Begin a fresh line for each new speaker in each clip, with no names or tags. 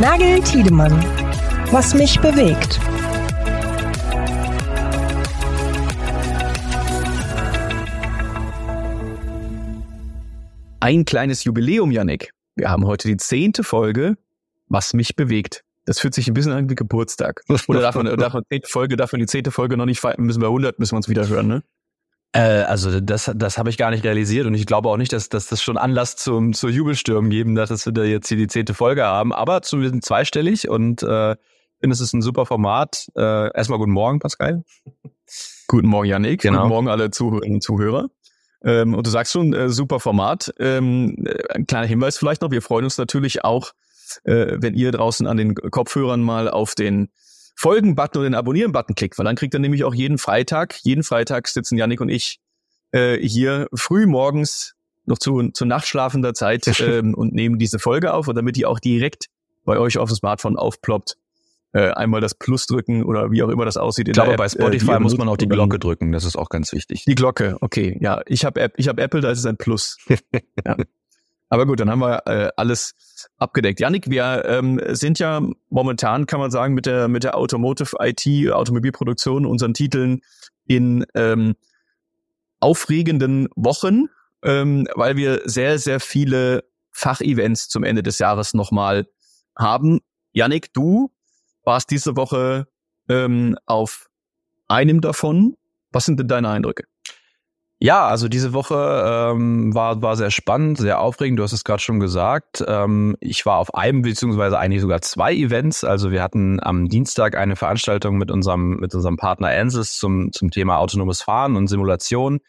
Nagel Tiedemann. Was mich bewegt.
Ein kleines Jubiläum, Yannick. Wir haben heute die zehnte Folge, was mich bewegt. Das fühlt sich ein bisschen an wie Geburtstag. Oder darf man, darf man zehnte Folge, darf man die zehnte Folge noch nicht feiern, müssen wir 100, müssen wir uns wieder hören, ne?
Äh, also das, das habe ich gar nicht realisiert und ich glaube auch nicht, dass, dass das schon Anlass zum zur Jubelstürmen geben, dass wir da jetzt hier die zehnte Folge haben. Aber zumindest zweistellig und äh, finde, es ist ein super Format. Äh, erstmal guten Morgen, Pascal.
Guten Morgen, Janik. Genau. Guten Morgen, alle Zuhörerinnen und Zuhörer. Ähm, und du sagst schon, äh, super Format. Ähm, äh, ein kleiner Hinweis vielleicht noch, wir freuen uns natürlich auch, äh, wenn ihr draußen an den Kopfhörern mal auf den Folgen-Button oder den Abonnieren-Button klickt, weil dann kriegt ihr nämlich auch jeden Freitag, jeden Freitag sitzen Janik und ich äh, hier früh morgens noch zu, zu nachtschlafender Zeit ähm, und nehmen diese Folge auf und damit die auch direkt bei euch auf dem Smartphone aufploppt, äh, einmal das Plus drücken oder wie auch immer das aussieht.
Ich glaube, bei äh, Spotify äh, muss man auch die Glocke drücken, das ist auch ganz wichtig.
Die Glocke, okay. Ja, ich habe ich hab Apple, da ist es ein Plus. ja. Aber gut, dann haben wir äh, alles abgedeckt. Janik, wir ähm, sind ja momentan, kann man sagen, mit der, mit der Automotive IT, Automobilproduktion, unseren Titeln in ähm, aufregenden Wochen, ähm, weil wir sehr, sehr viele Fachevents zum Ende des Jahres nochmal haben. Janik, du warst diese Woche ähm, auf einem davon. Was sind denn deine Eindrücke?
Ja, also diese Woche ähm, war, war sehr spannend, sehr aufregend. Du hast es gerade schon gesagt. Ähm, ich war auf einem beziehungsweise eigentlich sogar zwei Events. Also wir hatten am Dienstag eine Veranstaltung mit unserem mit unserem Partner Ansys zum zum Thema autonomes Fahren und Simulation.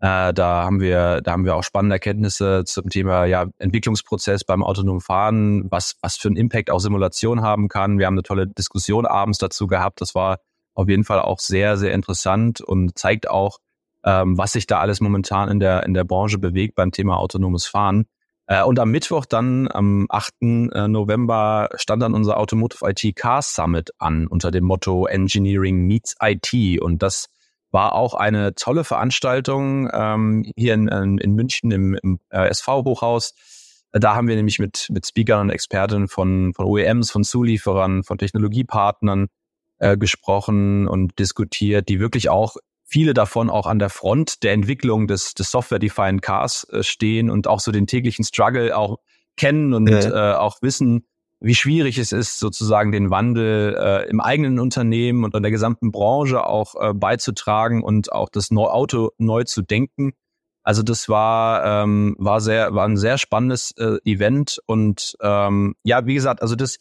Äh, da haben wir da haben wir auch spannende Erkenntnisse zum Thema ja Entwicklungsprozess beim autonomen Fahren, was was für einen Impact auch Simulation haben kann. Wir haben eine tolle Diskussion abends dazu gehabt. Das war auf jeden Fall auch sehr sehr interessant und zeigt auch ähm, was sich da alles momentan in der, in der Branche bewegt beim Thema autonomes Fahren. Äh, und am Mittwoch dann, am 8. Äh, November, stand dann unser Automotive IT Car Summit an unter dem Motto Engineering meets IT. Und das war auch eine tolle Veranstaltung ähm, hier in, in München im, im äh, SV-Hochhaus. Da haben wir nämlich mit, mit Speakern und Experten von, von OEMs, von Zulieferern, von Technologiepartnern äh, gesprochen und diskutiert, die wirklich auch viele davon auch an der Front der Entwicklung des, des Software-Defined Cars äh, stehen und auch so den täglichen Struggle auch kennen und ja. äh, auch wissen, wie schwierig es ist, sozusagen den Wandel äh, im eigenen Unternehmen und an der gesamten Branche auch äh, beizutragen und auch das Neu Auto neu zu denken. Also das war ähm, war sehr war ein sehr spannendes äh, Event und ähm, ja wie gesagt also das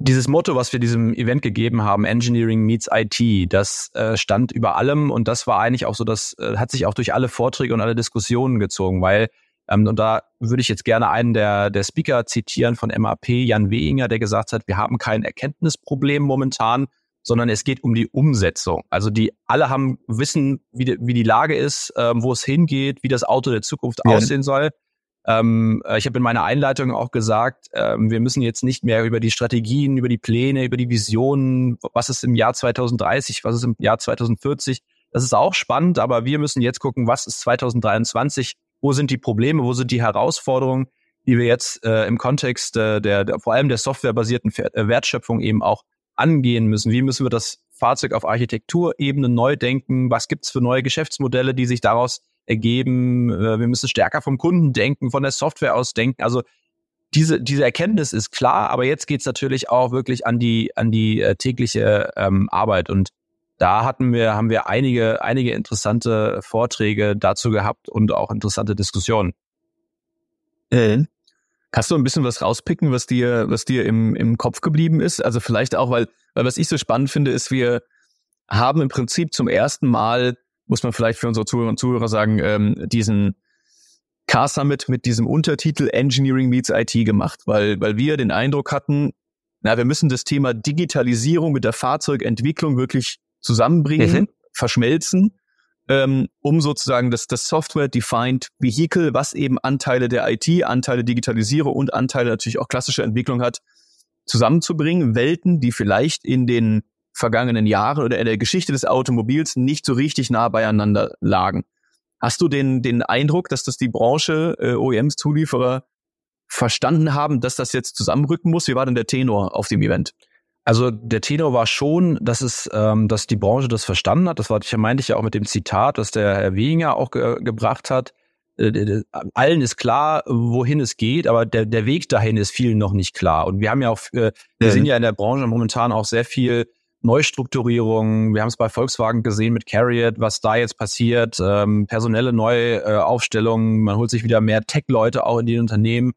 dieses Motto, was wir diesem Event gegeben haben, Engineering meets IT, das äh, stand über allem und das war eigentlich auch so, das äh, hat sich auch durch alle Vorträge und alle Diskussionen gezogen, weil ähm, und da würde ich jetzt gerne einen der, der Speaker zitieren von MAP, Jan Wehinger, der gesagt hat, wir haben kein Erkenntnisproblem momentan, sondern es geht um die Umsetzung. Also die alle haben wissen, wie die, wie die Lage ist, ähm, wo es hingeht, wie das Auto der Zukunft ja. aussehen soll. Ähm, äh, ich habe in meiner Einleitung auch gesagt, ähm, wir müssen jetzt nicht mehr über die Strategien, über die Pläne, über die Visionen, was ist im Jahr 2030, was ist im Jahr 2040. Das ist auch spannend, aber wir müssen jetzt gucken, was ist 2023, wo sind die Probleme, wo sind die Herausforderungen, die wir jetzt äh, im Kontext äh, der, der, vor allem der softwarebasierten äh, Wertschöpfung eben auch angehen müssen. Wie müssen wir das Fahrzeug auf Architekturebene neu denken? Was gibt's für neue Geschäftsmodelle, die sich daraus ergeben. Äh, wir müssen stärker vom Kunden denken, von der Software aus denken. Also diese, diese Erkenntnis ist klar, aber jetzt geht's natürlich auch wirklich an die, an die äh, tägliche ähm, Arbeit. Und da hatten wir, haben wir einige, einige interessante Vorträge dazu gehabt und auch interessante Diskussionen.
Äh. Kannst du ein bisschen was rauspicken, was dir, was dir im, im Kopf geblieben ist? Also vielleicht auch, weil, weil was ich so spannend finde, ist, wir haben im Prinzip zum ersten Mal muss man vielleicht für unsere Zuhörer und Zuhörer sagen, ähm, diesen Car Summit mit diesem Untertitel Engineering Meets IT gemacht, weil, weil wir den Eindruck hatten, na, wir müssen das Thema Digitalisierung mit der Fahrzeugentwicklung wirklich zusammenbringen, mhm. verschmelzen, ähm, um sozusagen das, das Software-Defined Vehicle, was eben Anteile der IT, Anteile Digitalisierung und Anteile natürlich auch klassische Entwicklung hat, zusammenzubringen. Welten, die vielleicht in den vergangenen Jahren oder in der Geschichte des Automobils nicht so richtig nah beieinander lagen. Hast du den, den Eindruck, dass das die Branche, äh, OEMs, Zulieferer verstanden haben, dass das jetzt zusammenrücken muss? Wie war denn der Tenor auf dem Event?
Also der Tenor war schon, dass es, ähm, dass die Branche das verstanden hat. Das war, ich meinte ich ja auch mit dem Zitat, das der Herr Wehinger auch ge gebracht hat. Äh, allen ist klar, wohin es geht, aber der, der Weg dahin ist vielen noch nicht klar. Und wir haben ja auch, äh, wir mhm. sehen ja in der Branche momentan auch sehr viel Neustrukturierung. Wir haben es bei Volkswagen gesehen mit Carriot, was da jetzt passiert, ähm, personelle Neuaufstellungen. Äh, man holt sich wieder mehr Tech-Leute auch in die Unternehmen.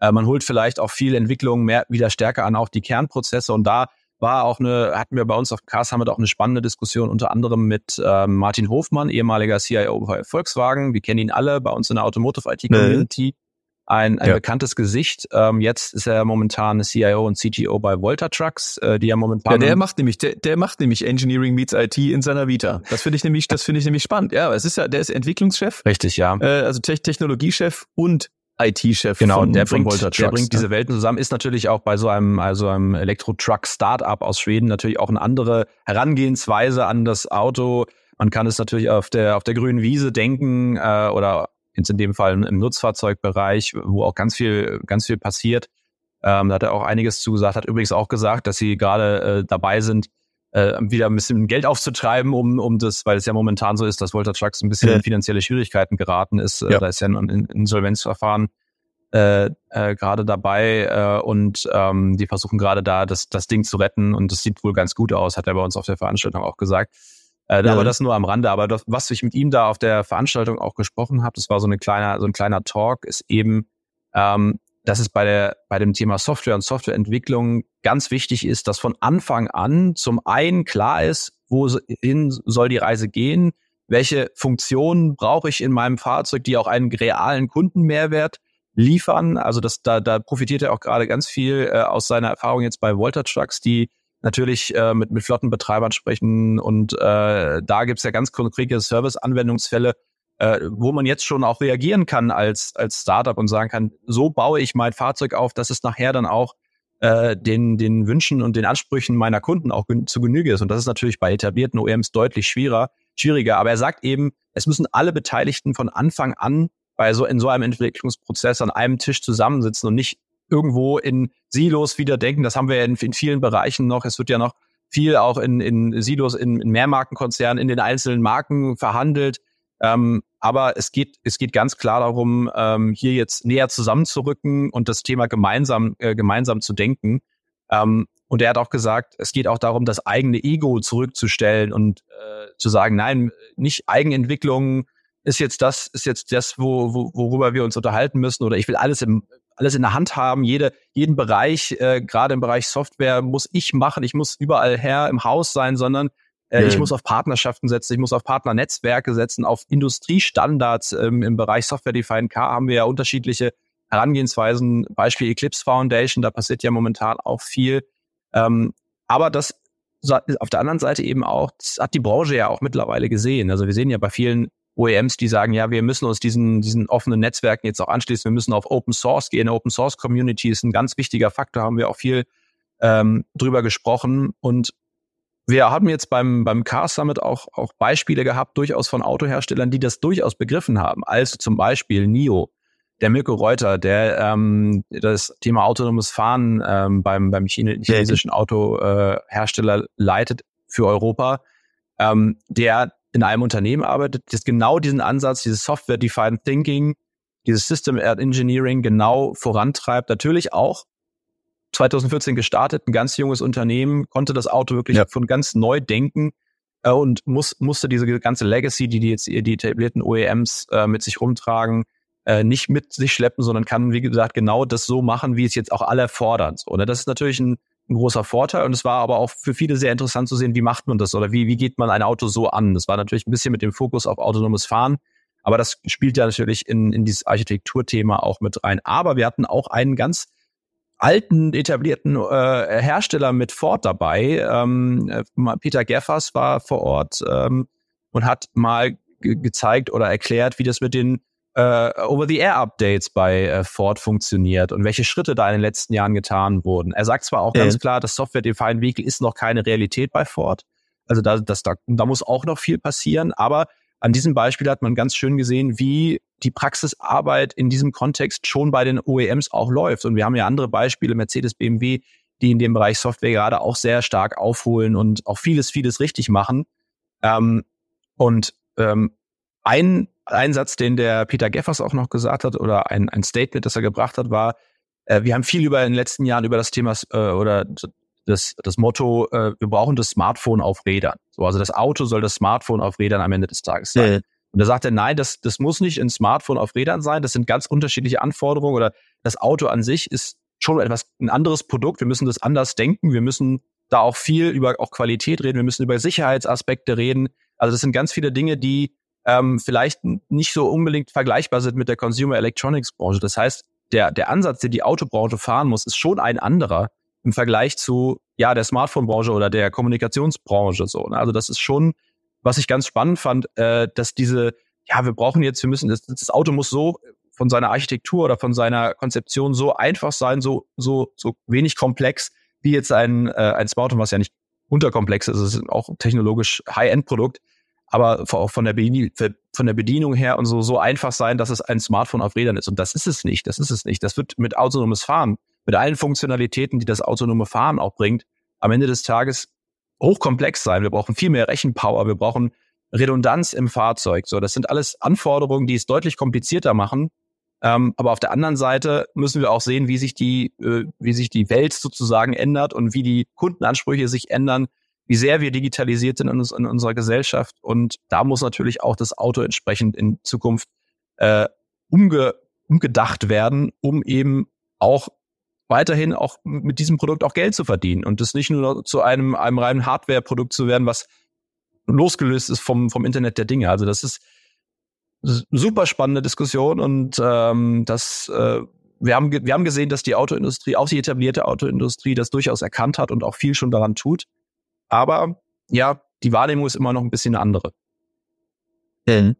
Äh, man holt vielleicht auch viel Entwicklung mehr wieder stärker an, auch die Kernprozesse. Und da war auch eine, hatten wir bei uns auf Cars Summit auch eine spannende Diskussion, unter anderem mit ähm, Martin Hofmann, ehemaliger CIO bei Volkswagen. Wir kennen ihn alle bei uns in der Automotive IT Community. Mhm. Ein, ein ja. bekanntes Gesicht. Ähm, jetzt ist er momentan CIO und CTO bei Volta Trucks, äh, die ja momentan. Ja,
der macht nämlich, der, der macht nämlich Engineering meets IT in seiner Vita. Das finde ich nämlich, das finde ich nämlich spannend. Ja, es ist ja, der ist Entwicklungschef.
Richtig, ja.
Äh, also Te Technologiechef und IT-Chef
genau, von, der bringt, Volta Trucks, der bringt diese Welten zusammen, ist natürlich auch bei so einem, also einem Elektro-Truck-Startup aus Schweden natürlich auch eine andere Herangehensweise an das Auto. Man kann es natürlich auf der, auf der grünen Wiese denken äh, oder jetzt in dem Fall im Nutzfahrzeugbereich, wo auch ganz viel, ganz viel passiert. Ähm, da hat er auch einiges zugesagt, hat übrigens auch gesagt, dass sie gerade äh, dabei sind, äh, wieder ein bisschen Geld aufzutreiben, um, um das, weil es ja momentan so ist, dass Volta Trucks ein bisschen in finanzielle Schwierigkeiten geraten ist. Äh, ja. Da ist ja ein Insolvenzverfahren äh, äh, gerade dabei äh, und ähm, die versuchen gerade da das, das Ding zu retten und das sieht wohl ganz gut aus, hat er bei uns auf der Veranstaltung auch gesagt. Äh, ja. Aber das nur am Rande. Aber das, was ich mit ihm da auf der Veranstaltung auch gesprochen habe, das war so eine kleiner, so ein kleiner Talk, ist eben, ähm, dass es bei der, bei dem Thema Software und Softwareentwicklung ganz wichtig ist, dass von Anfang an zum einen klar ist, wohin soll die Reise gehen, welche Funktionen brauche ich in meinem Fahrzeug, die auch einen realen Kundenmehrwert liefern. Also das, da, da profitiert er auch gerade ganz viel äh, aus seiner Erfahrung jetzt bei Volta Trucks, die natürlich äh, mit, mit Flottenbetreibern sprechen und äh, da gibt's ja ganz konkrete Service-Anwendungsfälle, äh, wo man jetzt schon auch reagieren kann als, als Startup und sagen kann, so baue ich mein Fahrzeug auf, dass es nachher dann auch äh, den, den Wünschen und den Ansprüchen meiner Kunden auch zu Genüge ist. Und das ist natürlich bei etablierten OEMs deutlich schwieriger, schwieriger. Aber er sagt eben, es müssen alle Beteiligten von Anfang an bei so in so einem Entwicklungsprozess an einem Tisch zusammensitzen und nicht irgendwo in Silos wieder denken. Das haben wir in, in vielen Bereichen noch. Es wird ja noch viel auch in, in Silos, in, in Mehrmarkenkonzernen, in den einzelnen Marken verhandelt. Ähm, aber es geht, es geht ganz klar darum, ähm, hier jetzt näher zusammenzurücken und das Thema gemeinsam, äh, gemeinsam zu denken. Ähm, und er hat auch gesagt, es geht auch darum, das eigene Ego zurückzustellen und äh, zu sagen, nein, nicht Eigenentwicklung ist jetzt das, ist jetzt das, wo, wo, worüber wir uns unterhalten müssen oder ich will alles im, alles in der Hand haben, jede, jeden Bereich, äh, gerade im Bereich Software muss ich machen, ich muss überall her im Haus sein, sondern äh, ja. ich muss auf Partnerschaften setzen, ich muss auf Partnernetzwerke setzen, auf Industriestandards ähm, im Bereich Software Defined Car haben wir ja unterschiedliche Herangehensweisen, Beispiel Eclipse Foundation, da passiert ja momentan auch viel. Ähm, aber das auf der anderen Seite eben auch, das hat die Branche ja auch mittlerweile gesehen. Also wir sehen ja bei vielen OEMs, die sagen, ja, wir müssen uns diesen, diesen offenen Netzwerken jetzt auch anschließen, wir müssen auf Open Source gehen. Open Source Community ist ein ganz wichtiger Faktor, haben wir auch viel ähm, drüber gesprochen. Und wir haben jetzt beim, beim Car Summit auch, auch Beispiele gehabt, durchaus von Autoherstellern, die das durchaus begriffen haben. Also zum Beispiel NIO, der Mirko Reuter, der ähm, das Thema autonomes Fahren ähm, beim, beim chinesischen Autohersteller äh, leitet für Europa. Ähm, der in einem Unternehmen arbeitet, das genau diesen Ansatz, dieses Software-Defined Thinking, dieses System Engineering genau vorantreibt. Natürlich auch 2014 gestartet, ein ganz junges Unternehmen, konnte das Auto wirklich ja. von ganz neu denken äh, und muss, musste diese ganze Legacy, die die jetzt die etablierten OEMs äh, mit sich rumtragen, äh, nicht mit sich schleppen, sondern kann, wie gesagt, genau das so machen, wie es jetzt auch alle fordern. Oder das ist natürlich ein ein großer Vorteil. Und es war aber auch für viele sehr interessant zu sehen, wie macht man das oder wie, wie geht man ein Auto so an. Das war natürlich ein bisschen mit dem Fokus auf autonomes Fahren. Aber das spielt ja natürlich in, in dieses Architekturthema auch mit rein. Aber wir hatten auch einen ganz alten, etablierten äh, Hersteller mit Ford dabei. Ähm, äh, Peter Geffers war vor Ort ähm, und hat mal ge gezeigt oder erklärt, wie das mit den Over-the-Air-Updates bei äh, Ford funktioniert und welche Schritte da in den letzten Jahren getan wurden. Er sagt zwar auch äh. ganz klar, das Software-Defined Vehicle ist noch keine Realität bei Ford. Also da, das, da, da muss auch noch viel passieren, aber an diesem Beispiel hat man ganz schön gesehen, wie die Praxisarbeit in diesem Kontext schon bei den OEMs auch läuft. Und wir haben ja andere Beispiele, Mercedes, BMW, die in dem Bereich Software gerade auch sehr stark aufholen und auch vieles, vieles richtig machen. Ähm, und ähm, ein Einsatz, den der Peter Geffers auch noch gesagt hat, oder ein, ein Statement, das er gebracht hat, war, äh, wir haben viel über in den letzten Jahren über das Thema äh, oder das, das Motto, äh, wir brauchen das Smartphone auf Rädern. So, also das Auto soll das Smartphone auf Rädern am Ende des Tages sein. Und da sagt er, nein, das, das muss nicht ein Smartphone auf Rädern sein. Das sind ganz unterschiedliche Anforderungen oder das Auto an sich ist schon etwas ein anderes Produkt. Wir müssen das anders denken. Wir müssen da auch viel über auch Qualität reden. Wir müssen über Sicherheitsaspekte reden. Also das sind ganz viele Dinge, die ähm, vielleicht nicht so unbedingt vergleichbar sind mit der Consumer Electronics Branche. Das heißt, der, der Ansatz, den die Autobranche fahren muss, ist schon ein anderer im Vergleich zu ja der Smartphone-Branche oder der Kommunikationsbranche. So, ne? Also das ist schon, was ich ganz spannend fand, äh, dass diese, ja, wir brauchen jetzt, wir müssen, das, das Auto muss so von seiner Architektur oder von seiner Konzeption so einfach sein, so so so wenig komplex wie jetzt ein äh, ein Smartphone, was ja nicht unterkomplex ist, es ist auch technologisch High-End-Produkt, aber auch von der, Bedienung, von der Bedienung her und so, so einfach sein, dass es ein Smartphone auf Rädern ist. Und das ist es nicht. Das ist es nicht. Das wird mit autonomes Fahren, mit allen Funktionalitäten, die das autonome Fahren auch bringt, am Ende des Tages hochkomplex sein. Wir brauchen viel mehr Rechenpower. Wir brauchen Redundanz im Fahrzeug. So, das sind alles Anforderungen, die es deutlich komplizierter machen. Ähm, aber auf der anderen Seite müssen wir auch sehen, wie sich die, äh, wie sich die Welt sozusagen ändert und wie die Kundenansprüche sich ändern wie sehr wir digitalisiert sind in, uns, in unserer Gesellschaft. Und da muss natürlich auch das Auto entsprechend in Zukunft äh, umge, umgedacht werden, um eben auch weiterhin auch mit diesem Produkt auch Geld zu verdienen und das nicht nur zu einem, einem reinen Hardware-Produkt zu werden, was losgelöst ist vom, vom Internet der Dinge. Also das ist eine super spannende Diskussion und ähm, das äh, wir haben, wir haben gesehen, dass die Autoindustrie, auch die etablierte Autoindustrie, das durchaus erkannt hat und auch viel schon daran tut. Aber ja, die Wahrnehmung ist immer noch ein bisschen eine andere.
Mhm.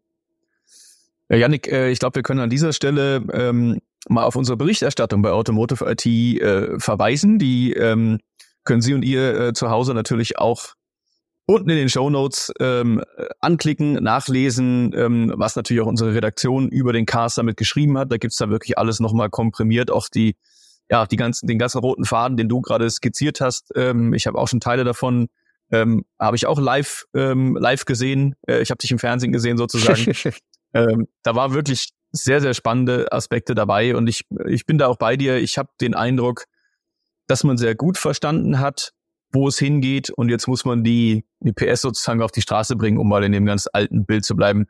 Ja, Janik, äh, ich glaube, wir können an dieser Stelle ähm, mal auf unsere Berichterstattung bei Automotive IT äh, verweisen. Die ähm, können Sie und ihr äh, zu Hause natürlich auch unten in den Show Notes ähm, anklicken, nachlesen, ähm, was natürlich auch unsere Redaktion über den Cast damit geschrieben hat. Da gibt's da wirklich alles nochmal komprimiert, auch die ja, die ganzen, den ganzen roten Faden, den du gerade skizziert hast. Ähm, ich habe auch schon Teile davon, ähm, habe ich auch live, ähm, live gesehen. Äh, ich habe dich im Fernsehen gesehen sozusagen. ähm, da war wirklich sehr, sehr spannende Aspekte dabei und ich, ich bin da auch bei dir. Ich habe den Eindruck, dass man sehr gut verstanden hat, wo es hingeht und jetzt muss man die, die PS sozusagen auf die Straße bringen, um mal in dem ganz alten Bild zu bleiben.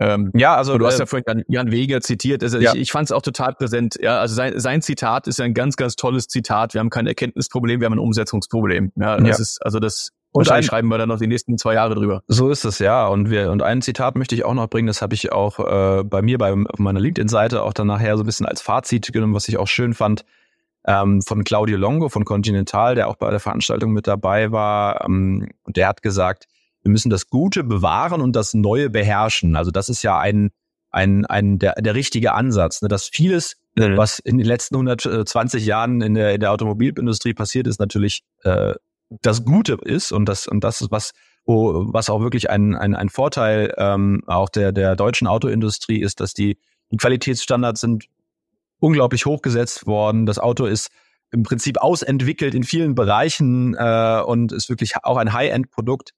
Ähm, ja, also du hast äh, ja vorhin Jan, Jan Weger zitiert. Also ja. ich, ich fand es auch total präsent. Ja, also sein, sein Zitat ist ein ganz, ganz tolles Zitat. Wir haben kein Erkenntnisproblem, wir haben ein Umsetzungsproblem. Ja, das ja. ist also das. Und wahrscheinlich schreiben wir dann noch die nächsten zwei Jahre drüber.
So ist es ja. Und wir und ein Zitat möchte ich auch noch bringen. Das habe ich auch äh, bei mir bei auf meiner LinkedIn-Seite auch dann nachher so ein bisschen als Fazit genommen, was ich auch schön fand. Ähm, von Claudio Longo von Continental, der auch bei der Veranstaltung mit dabei war. Ähm, und der hat gesagt, wir müssen das Gute bewahren und das Neue beherrschen. Also das ist ja ein, ein, ein der, der richtige Ansatz, ne? dass vieles, mhm. was in den letzten 120 Jahren in der, in der Automobilindustrie passiert ist, natürlich äh, das Gute ist und das und das ist was wo, was auch wirklich ein, ein, ein Vorteil ähm, auch der, der deutschen Autoindustrie ist, dass die, die Qualitätsstandards sind unglaublich hochgesetzt worden. Das Auto ist im Prinzip ausentwickelt in vielen Bereichen äh, und ist wirklich auch ein High-End-Produkt.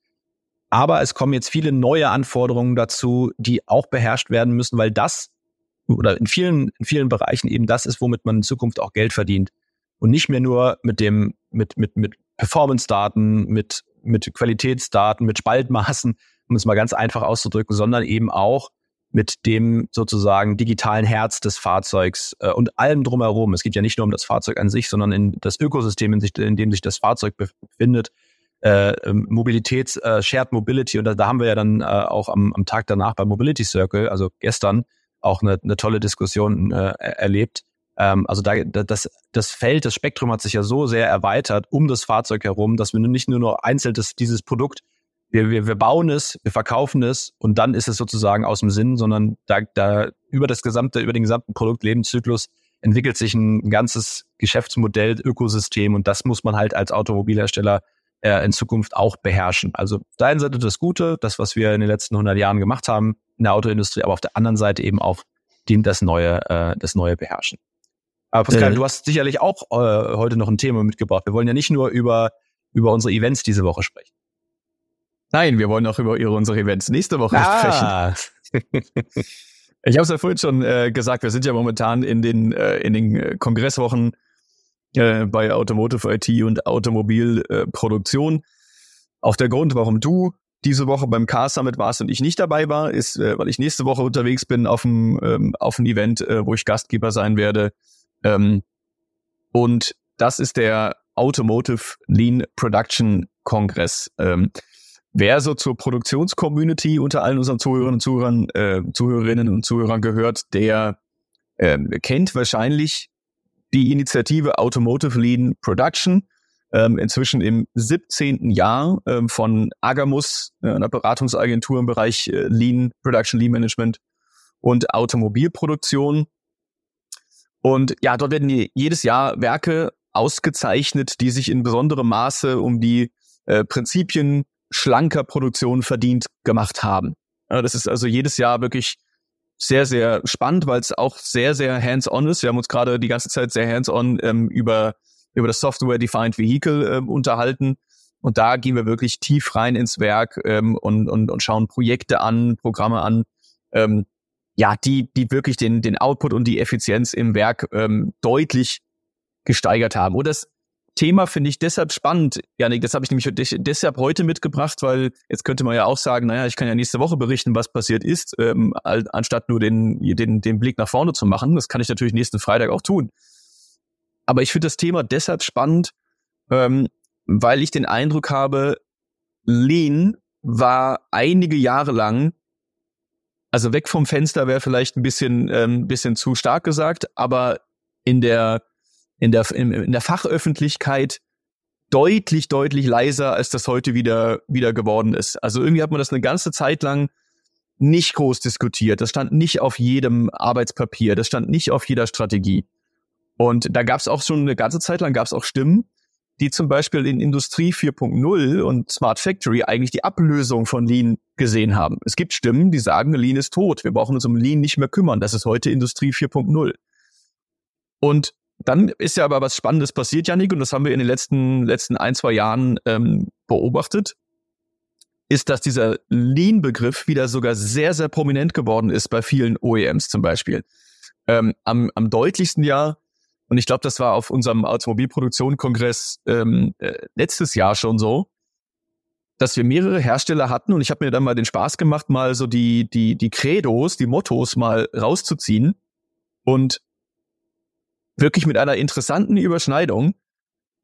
Aber es kommen jetzt viele neue Anforderungen dazu, die auch beherrscht werden müssen, weil das oder in vielen, in vielen Bereichen eben das ist, womit man in Zukunft auch Geld verdient. Und nicht mehr nur mit dem, mit, mit, mit Performance-Daten, mit, mit Qualitätsdaten, mit Spaltmaßen, um es mal ganz einfach auszudrücken, sondern eben auch mit dem sozusagen digitalen Herz des Fahrzeugs äh, und allem drumherum. Es geht ja nicht nur um das Fahrzeug an sich, sondern in das Ökosystem, in, sich, in dem sich das Fahrzeug befindet, äh, ähm, Mobilitäts, äh, Shared Mobility und da, da haben wir ja dann äh, auch am, am Tag danach beim Mobility Circle, also gestern, auch eine, eine tolle Diskussion äh, erlebt. Ähm, also da, das, das Feld, das Spektrum hat sich ja so sehr erweitert um das Fahrzeug herum, dass wir nicht nur noch einzeln das, dieses Produkt, wir, wir, wir bauen es, wir verkaufen es und dann ist es sozusagen aus dem Sinn, sondern da, da über das gesamte, über den gesamten Produktlebenszyklus entwickelt sich ein ganzes Geschäftsmodell, Ökosystem und das muss man halt als Automobilhersteller äh, in Zukunft auch beherrschen. Also auf der einen Seite das Gute, das, was wir in den letzten 100 Jahren gemacht haben in der Autoindustrie, aber auf der anderen Seite eben auch die das neue, äh, das neue beherrschen. Aber Pascal, äh, du hast sicherlich auch äh, heute noch ein Thema mitgebracht. Wir wollen ja nicht nur über, über unsere Events diese Woche sprechen.
Nein, wir wollen auch über unsere Events nächste Woche ah. sprechen. ich habe es ja vorhin schon äh, gesagt, wir sind ja momentan in den, äh, in den äh, Kongresswochen äh, bei Automotive IT und Automobilproduktion. Auch der Grund, warum du diese Woche beim Car Summit warst und ich nicht dabei war, ist, äh, weil ich nächste Woche unterwegs bin auf dem ähm, auf einem Event, äh, wo ich Gastgeber sein werde. Ähm, und das ist der Automotive Lean Production Kongress. Ähm, wer so zur Produktionscommunity unter allen unseren Zuhörern und Zuhörern, äh, Zuhörerinnen und Zuhörern gehört, der äh, kennt wahrscheinlich die Initiative Automotive Lean Production ähm, inzwischen im 17. Jahr ähm, von Agamus, äh, einer Beratungsagentur im Bereich äh, Lean, Production Lean Management und Automobilproduktion. Und ja, dort werden jedes Jahr Werke ausgezeichnet, die sich in besonderem Maße um die äh, Prinzipien schlanker Produktion verdient gemacht haben. Ja, das ist also jedes Jahr wirklich sehr, sehr spannend, weil es auch sehr, sehr hands-on ist. Wir haben uns gerade die ganze Zeit sehr hands-on ähm, über über das Software-Defined Vehicle ähm, unterhalten. Und da gehen wir wirklich tief rein ins Werk ähm, und, und, und schauen Projekte an, Programme an, ähm, ja, die, die wirklich den, den Output und die Effizienz im Werk ähm, deutlich gesteigert haben. Und das Thema finde ich deshalb spannend, Janik, das habe ich nämlich deshalb heute mitgebracht, weil jetzt könnte man ja auch sagen, naja, ich kann ja nächste Woche berichten, was passiert ist, ähm, anstatt nur den, den, den Blick nach vorne zu machen. Das kann ich natürlich nächsten Freitag auch tun. Aber ich finde das Thema deshalb spannend, ähm, weil ich den Eindruck habe, Lean war einige Jahre lang, also weg vom Fenster wäre vielleicht ein bisschen, ähm, bisschen zu stark gesagt, aber in der, in der, in, in der Fachöffentlichkeit deutlich, deutlich leiser, als das heute wieder, wieder geworden ist. Also irgendwie hat man das eine ganze Zeit lang nicht groß diskutiert. Das stand nicht auf jedem Arbeitspapier, das stand nicht auf jeder Strategie. Und da gab es auch schon eine ganze Zeit lang gab es auch Stimmen, die zum Beispiel in Industrie 4.0 und Smart Factory eigentlich die Ablösung von Lean gesehen haben. Es gibt Stimmen, die sagen, Lean ist tot. Wir brauchen uns um Lean nicht mehr kümmern. Das ist heute Industrie 4.0. Und dann ist ja aber was Spannendes passiert, Janik, und das haben wir in den letzten, letzten ein, zwei Jahren ähm, beobachtet, ist, dass dieser Lean-Begriff wieder sogar sehr, sehr prominent geworden ist bei vielen OEMs zum Beispiel. Ähm, am, am deutlichsten ja und ich glaube, das war auf unserem Automobilproduktion-Kongress ähm, äh, letztes Jahr schon so, dass wir mehrere Hersteller hatten und ich habe mir dann mal den Spaß gemacht, mal so die, die, die Credos, die Mottos mal rauszuziehen und wirklich mit einer interessanten Überschneidung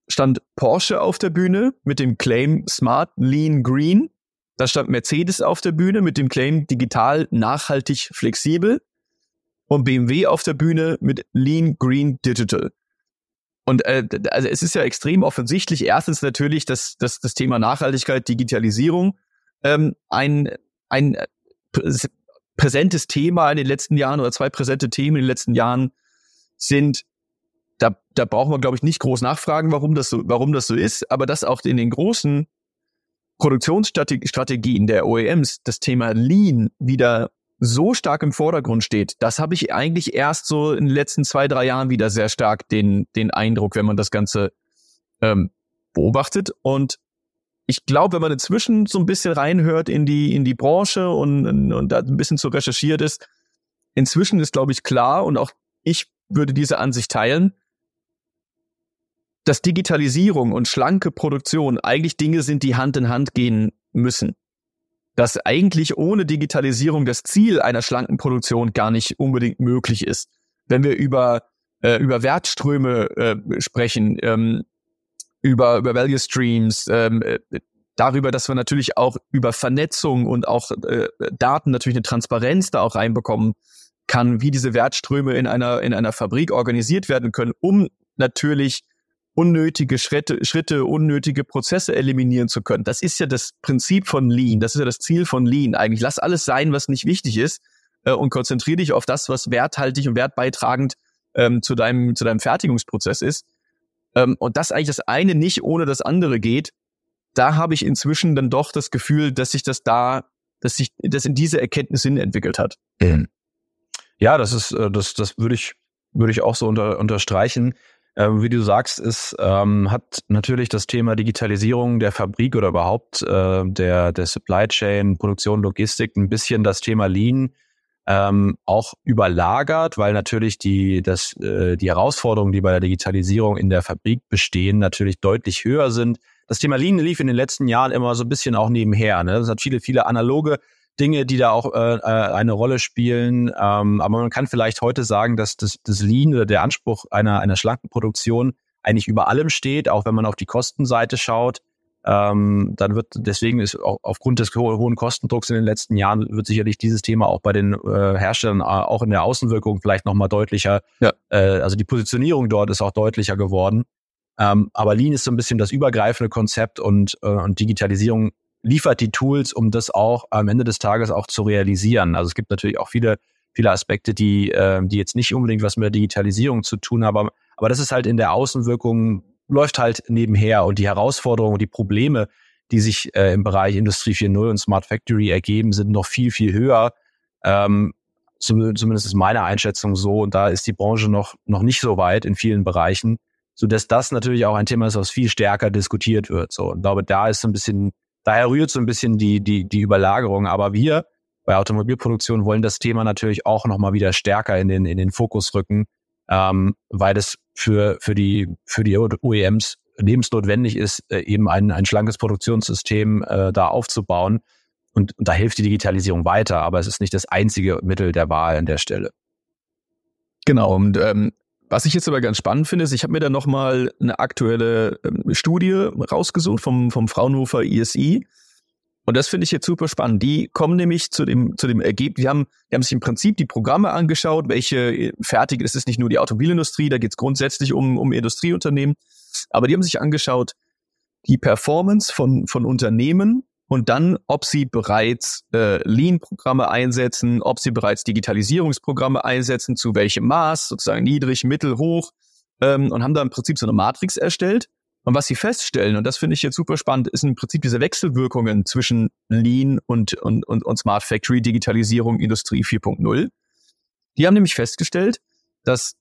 stand Porsche auf der Bühne mit dem Claim Smart Lean Green. Da stand Mercedes auf der Bühne mit dem Claim digital nachhaltig flexibel und BMW auf der Bühne mit Lean Green Digital. Und äh, also es ist ja extrem offensichtlich. Erstens natürlich, dass, dass das Thema Nachhaltigkeit, Digitalisierung ähm, ein, ein präsentes Thema in den letzten Jahren oder zwei präsente Themen in den letzten Jahren sind. Da, brauchen wir, glaube ich, nicht groß nachfragen, warum das so, warum das so ist, aber dass auch in den großen Produktionsstrategien der OEMs das Thema Lean wieder so stark im Vordergrund steht, das habe ich eigentlich erst so in den letzten zwei, drei Jahren wieder sehr stark den, den Eindruck, wenn man das Ganze ähm, beobachtet. Und ich glaube, wenn man inzwischen so ein bisschen reinhört in die, in die Branche und, und da ein bisschen zu recherchiert ist, inzwischen ist, glaube ich, klar und auch ich würde diese Ansicht teilen, dass Digitalisierung und schlanke Produktion eigentlich Dinge sind, die Hand in Hand gehen müssen dass eigentlich ohne Digitalisierung das Ziel einer schlanken Produktion gar nicht unbedingt möglich ist. Wenn wir über, äh, über Wertströme äh, sprechen, ähm, über, über Value Streams, ähm, äh, darüber, dass wir natürlich auch über Vernetzung und auch äh, Daten natürlich eine Transparenz da auch reinbekommen kann, wie diese Wertströme in einer, in einer Fabrik organisiert werden können, um natürlich unnötige Schritte, Schritte, unnötige Prozesse eliminieren zu können. Das ist ja das Prinzip von Lean. Das ist ja das Ziel von Lean eigentlich. Lass alles sein, was nicht wichtig ist äh, und konzentriere dich auf das, was werthaltig und wertbeitragend ähm, zu deinem, zu deinem Fertigungsprozess ist. Ähm, und das eigentlich das eine nicht ohne das andere geht. Da habe ich inzwischen dann doch das Gefühl, dass sich das da, dass sich das in diese Erkenntnis hin entwickelt hat.
Mhm. Ja, das ist, äh, das, das würde ich, würde ich auch so unter, unterstreichen. Ähm, wie du sagst, ist, ähm, hat natürlich das Thema Digitalisierung der Fabrik oder überhaupt äh, der, der Supply Chain, Produktion, Logistik ein bisschen das Thema Lean ähm, auch überlagert, weil natürlich die, das, äh, die Herausforderungen, die bei der Digitalisierung in der Fabrik bestehen, natürlich deutlich höher sind. Das Thema Lean lief in den letzten Jahren immer so ein bisschen auch nebenher. Ne? Es hat viele, viele analoge Dinge, die da auch äh, äh, eine Rolle spielen. Ähm, aber man kann vielleicht heute sagen, dass das, das Lean oder der Anspruch einer, einer schlanken Produktion eigentlich über allem steht, auch wenn man auf die Kostenseite schaut. Ähm, dann wird deswegen ist auch aufgrund des ho hohen Kostendrucks in den letzten Jahren wird sicherlich dieses Thema auch bei den äh, Herstellern äh, auch in der Außenwirkung vielleicht nochmal deutlicher. Ja. Äh, also die Positionierung dort ist auch deutlicher geworden. Ähm, aber Lean ist so ein bisschen das übergreifende Konzept und, äh, und Digitalisierung liefert die Tools, um das auch am Ende des Tages auch zu realisieren. Also es gibt natürlich auch viele, viele Aspekte, die, äh, die jetzt nicht unbedingt was mit der Digitalisierung zu tun haben, aber, aber das ist halt in der Außenwirkung, läuft halt nebenher und die Herausforderungen, die Probleme, die sich äh, im Bereich Industrie 4.0 und Smart Factory ergeben, sind noch viel, viel höher. Ähm, zumindest ist meine Einschätzung so und da ist die Branche noch, noch nicht so weit in vielen Bereichen, so dass das natürlich auch ein Thema ist, was viel stärker diskutiert wird. So, und ich glaube, da ist so ein bisschen Daher rührt so ein bisschen die, die, die Überlagerung. Aber wir bei Automobilproduktion wollen das Thema natürlich auch nochmal wieder stärker in den, in den Fokus rücken, ähm, weil das für, für, die, für die OEMs lebensnotwendig ist, äh, eben ein, ein schlankes Produktionssystem äh, da aufzubauen. Und, und da hilft die Digitalisierung weiter, aber es ist nicht das einzige Mittel der Wahl an der Stelle.
Genau, und ähm, was ich jetzt aber ganz spannend finde, ist, ich habe mir da nochmal eine aktuelle ähm, Studie rausgesucht vom, vom Fraunhofer ISI. Und das finde ich jetzt super spannend. Die kommen nämlich zu dem, zu dem Ergebnis, die haben, die haben sich im Prinzip die Programme angeschaut, welche äh, fertig, es ist nicht nur die Automobilindustrie, da geht es grundsätzlich um, um Industrieunternehmen, aber die haben sich angeschaut, die Performance von, von Unternehmen und dann, ob sie bereits äh, Lean-Programme einsetzen, ob sie bereits Digitalisierungsprogramme einsetzen, zu welchem Maß, sozusagen niedrig, mittel, hoch, ähm, und haben da im Prinzip so eine Matrix erstellt. Und was sie feststellen, und das finde ich jetzt super spannend, ist im Prinzip diese Wechselwirkungen zwischen Lean und, und, und, und Smart Factory, Digitalisierung, Industrie 4.0. Die haben nämlich festgestellt, dass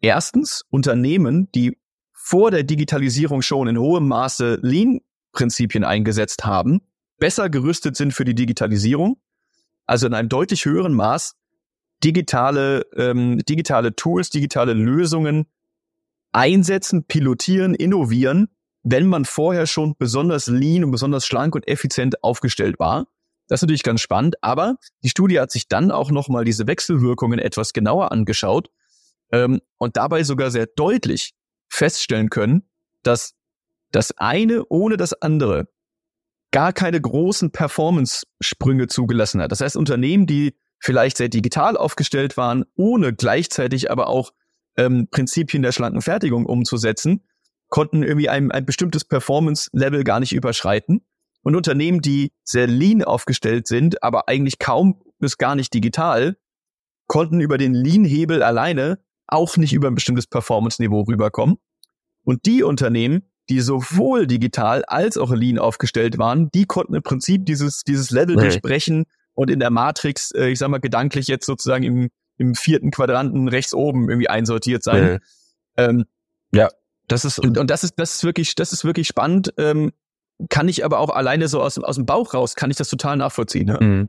erstens Unternehmen, die vor der Digitalisierung schon in hohem Maße Lean-Prinzipien eingesetzt haben, besser gerüstet sind für die Digitalisierung, also in einem deutlich höheren Maß digitale, ähm, digitale Tools, digitale Lösungen einsetzen, pilotieren, innovieren, wenn man vorher schon besonders lean und besonders schlank und effizient aufgestellt war. Das ist natürlich ganz spannend, aber die Studie hat sich dann auch nochmal diese Wechselwirkungen etwas genauer angeschaut ähm, und dabei sogar sehr deutlich feststellen können, dass das eine ohne das andere gar keine großen Performance-Sprünge zugelassen hat. Das heißt, Unternehmen, die vielleicht sehr digital aufgestellt waren, ohne gleichzeitig aber auch ähm, Prinzipien der schlanken Fertigung umzusetzen, konnten irgendwie ein, ein bestimmtes Performance-Level gar nicht überschreiten. Und Unternehmen, die sehr lean aufgestellt sind, aber eigentlich kaum bis gar nicht digital, konnten über den Lean-Hebel alleine auch nicht über ein bestimmtes Performance-Niveau rüberkommen. Und die Unternehmen, die sowohl digital als auch lean aufgestellt waren, die konnten im Prinzip dieses, dieses Level nee. durchbrechen und in der Matrix, äh, ich sag mal, gedanklich jetzt sozusagen im, im vierten Quadranten rechts oben irgendwie einsortiert sein. Nee. Ähm, ja, das ist und, und, das ist das ist wirklich das ist wirklich spannend. Ähm, kann ich aber auch alleine so aus, aus dem Bauch raus kann ich das total nachvollziehen. Ne? Mhm.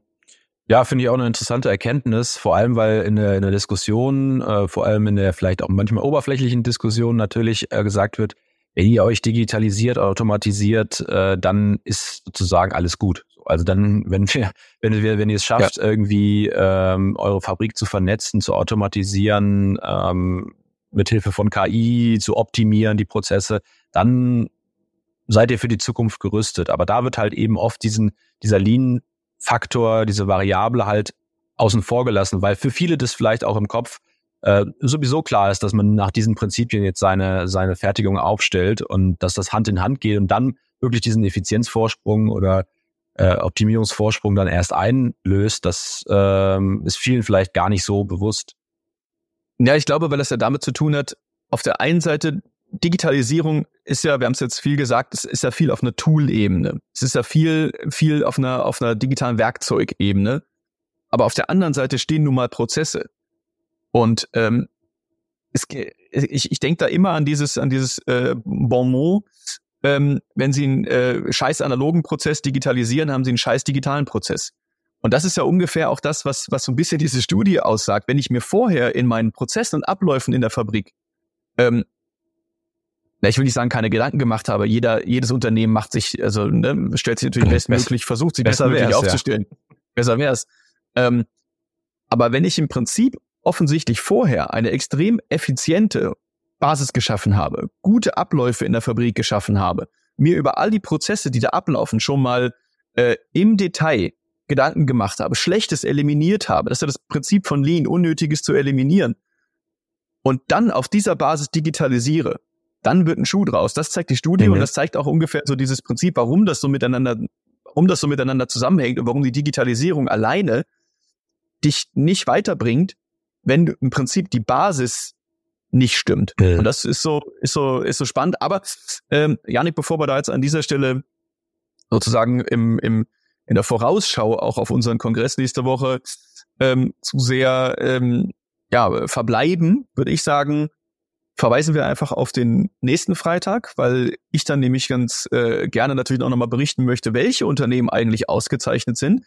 Ja, finde ich auch eine interessante Erkenntnis, vor allem weil in der, in der Diskussion, äh, vor allem in der vielleicht auch manchmal oberflächlichen Diskussion natürlich äh, gesagt wird, wenn ihr euch digitalisiert, automatisiert, äh, dann ist sozusagen alles gut. Also dann, wenn wir, wenn wir, wenn ihr es schafft, ja. irgendwie ähm, eure Fabrik zu vernetzen, zu automatisieren, ähm, mit Hilfe von KI zu optimieren, die Prozesse, dann seid ihr für die Zukunft gerüstet. Aber da wird halt eben oft diesen, dieser Lean-Faktor, diese Variable halt außen vor gelassen, weil für viele das vielleicht auch im Kopf äh, sowieso klar ist, dass man nach diesen Prinzipien jetzt seine, seine Fertigung aufstellt und dass das Hand in Hand geht und dann wirklich diesen Effizienzvorsprung oder äh, Optimierungsvorsprung dann erst einlöst, das ähm, ist vielen vielleicht gar nicht so bewusst.
Ja, ich glaube, weil das ja damit zu tun hat, auf der einen Seite Digitalisierung ist ja, wir haben es jetzt viel gesagt, es ist ja viel auf einer Tool-Ebene. Es ist ja viel, viel auf einer, auf einer digitalen Werkzeugebene. Aber auf der anderen Seite stehen nun mal Prozesse. Und ähm, es, ich, ich denke da immer an dieses, an dieses äh, Bonmot, ähm, wenn Sie einen äh, scheiß analogen Prozess digitalisieren, haben Sie einen scheiß digitalen Prozess. Und das ist ja ungefähr auch das, was, was so ein bisschen diese Studie aussagt. Wenn ich mir vorher in meinen Prozessen und Abläufen in der Fabrik, ähm, ich will nicht sagen, keine Gedanken gemacht habe, jeder, jedes Unternehmen macht sich, also ne, stellt sich natürlich bestmöglich, versucht sich bestmöglich aufzustellen. Ja. Besser wär's. Ähm, aber wenn ich im Prinzip offensichtlich vorher eine extrem effiziente Basis geschaffen habe, gute Abläufe in der Fabrik geschaffen habe, mir über all die Prozesse, die da ablaufen, schon mal äh, im Detail Gedanken gemacht habe, Schlechtes eliminiert habe, das ist ja das Prinzip von Lean, Unnötiges zu eliminieren, und dann auf dieser Basis digitalisiere, dann wird ein Schuh draus. Das zeigt die Studie mhm. und das zeigt auch ungefähr so dieses Prinzip, warum das so miteinander, warum das so miteinander zusammenhängt und warum die Digitalisierung alleine dich nicht weiterbringt, wenn im Prinzip die Basis nicht stimmt. Mhm. Und das ist so, ist so, ist so spannend. Aber ähm, Janik, bevor wir da jetzt an dieser Stelle sozusagen im, im, in der Vorausschau auch auf unseren Kongress nächste Woche ähm, zu sehr ähm, ja, verbleiben, würde ich sagen, verweisen wir einfach auf den nächsten Freitag, weil ich dann nämlich ganz äh, gerne natürlich auch nochmal berichten möchte, welche Unternehmen eigentlich ausgezeichnet sind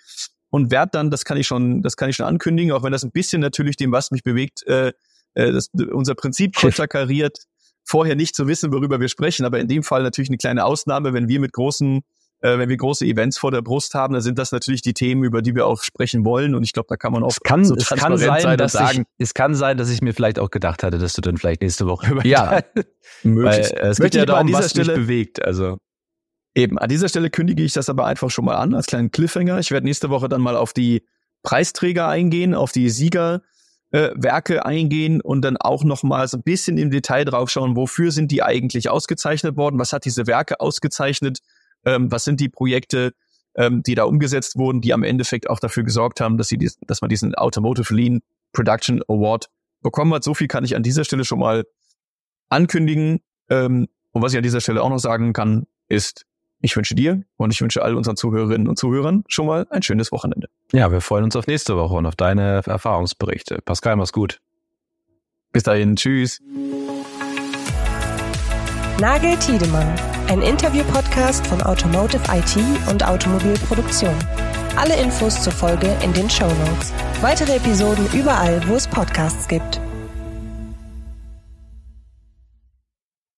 und werde dann, das kann ich schon, das kann ich schon ankündigen, auch wenn das ein bisschen natürlich dem, was mich bewegt, äh, äh, das, unser Prinzip konterkariert, vorher nicht zu wissen, worüber wir sprechen, aber in dem Fall natürlich eine kleine Ausnahme, wenn wir mit großen äh, wenn wir große Events vor der Brust haben, dann sind das natürlich die Themen, über die wir auch sprechen wollen. Und ich glaube, da kann man auch
es kann, so es kann sein, sein dass sagen. Ich, es kann sein, dass ich mir vielleicht auch gedacht hatte, dass du dann vielleicht nächste Woche
über ja,
möglich. Weil, äh, es geht ja darum, was Stelle, mich bewegt. Also
Eben, an dieser Stelle kündige ich das aber einfach schon mal an, als kleinen Cliffhanger. Ich werde nächste Woche dann mal auf die Preisträger eingehen, auf die Siegerwerke äh, eingehen und dann auch noch mal so ein bisschen im Detail drauf schauen, wofür sind die eigentlich ausgezeichnet worden, was hat diese Werke ausgezeichnet, ähm, was sind die Projekte, ähm, die da umgesetzt wurden, die am Endeffekt auch dafür gesorgt haben, dass, sie dies, dass man diesen Automotive Lean Production Award bekommen hat. So viel kann ich an dieser Stelle schon mal ankündigen. Ähm, und was ich an dieser Stelle auch noch sagen kann, ist, ich wünsche dir und ich wünsche all unseren Zuhörerinnen und Zuhörern schon mal ein schönes Wochenende.
Ja, wir freuen uns auf nächste Woche und auf deine Erfahrungsberichte. Pascal, mach's gut.
Bis dahin, tschüss.
Nagel Tiedemann, ein Interview-Podcast von Automotive IT und Automobilproduktion. Alle Infos zur Folge in den Show Notes. Weitere Episoden überall, wo es Podcasts gibt.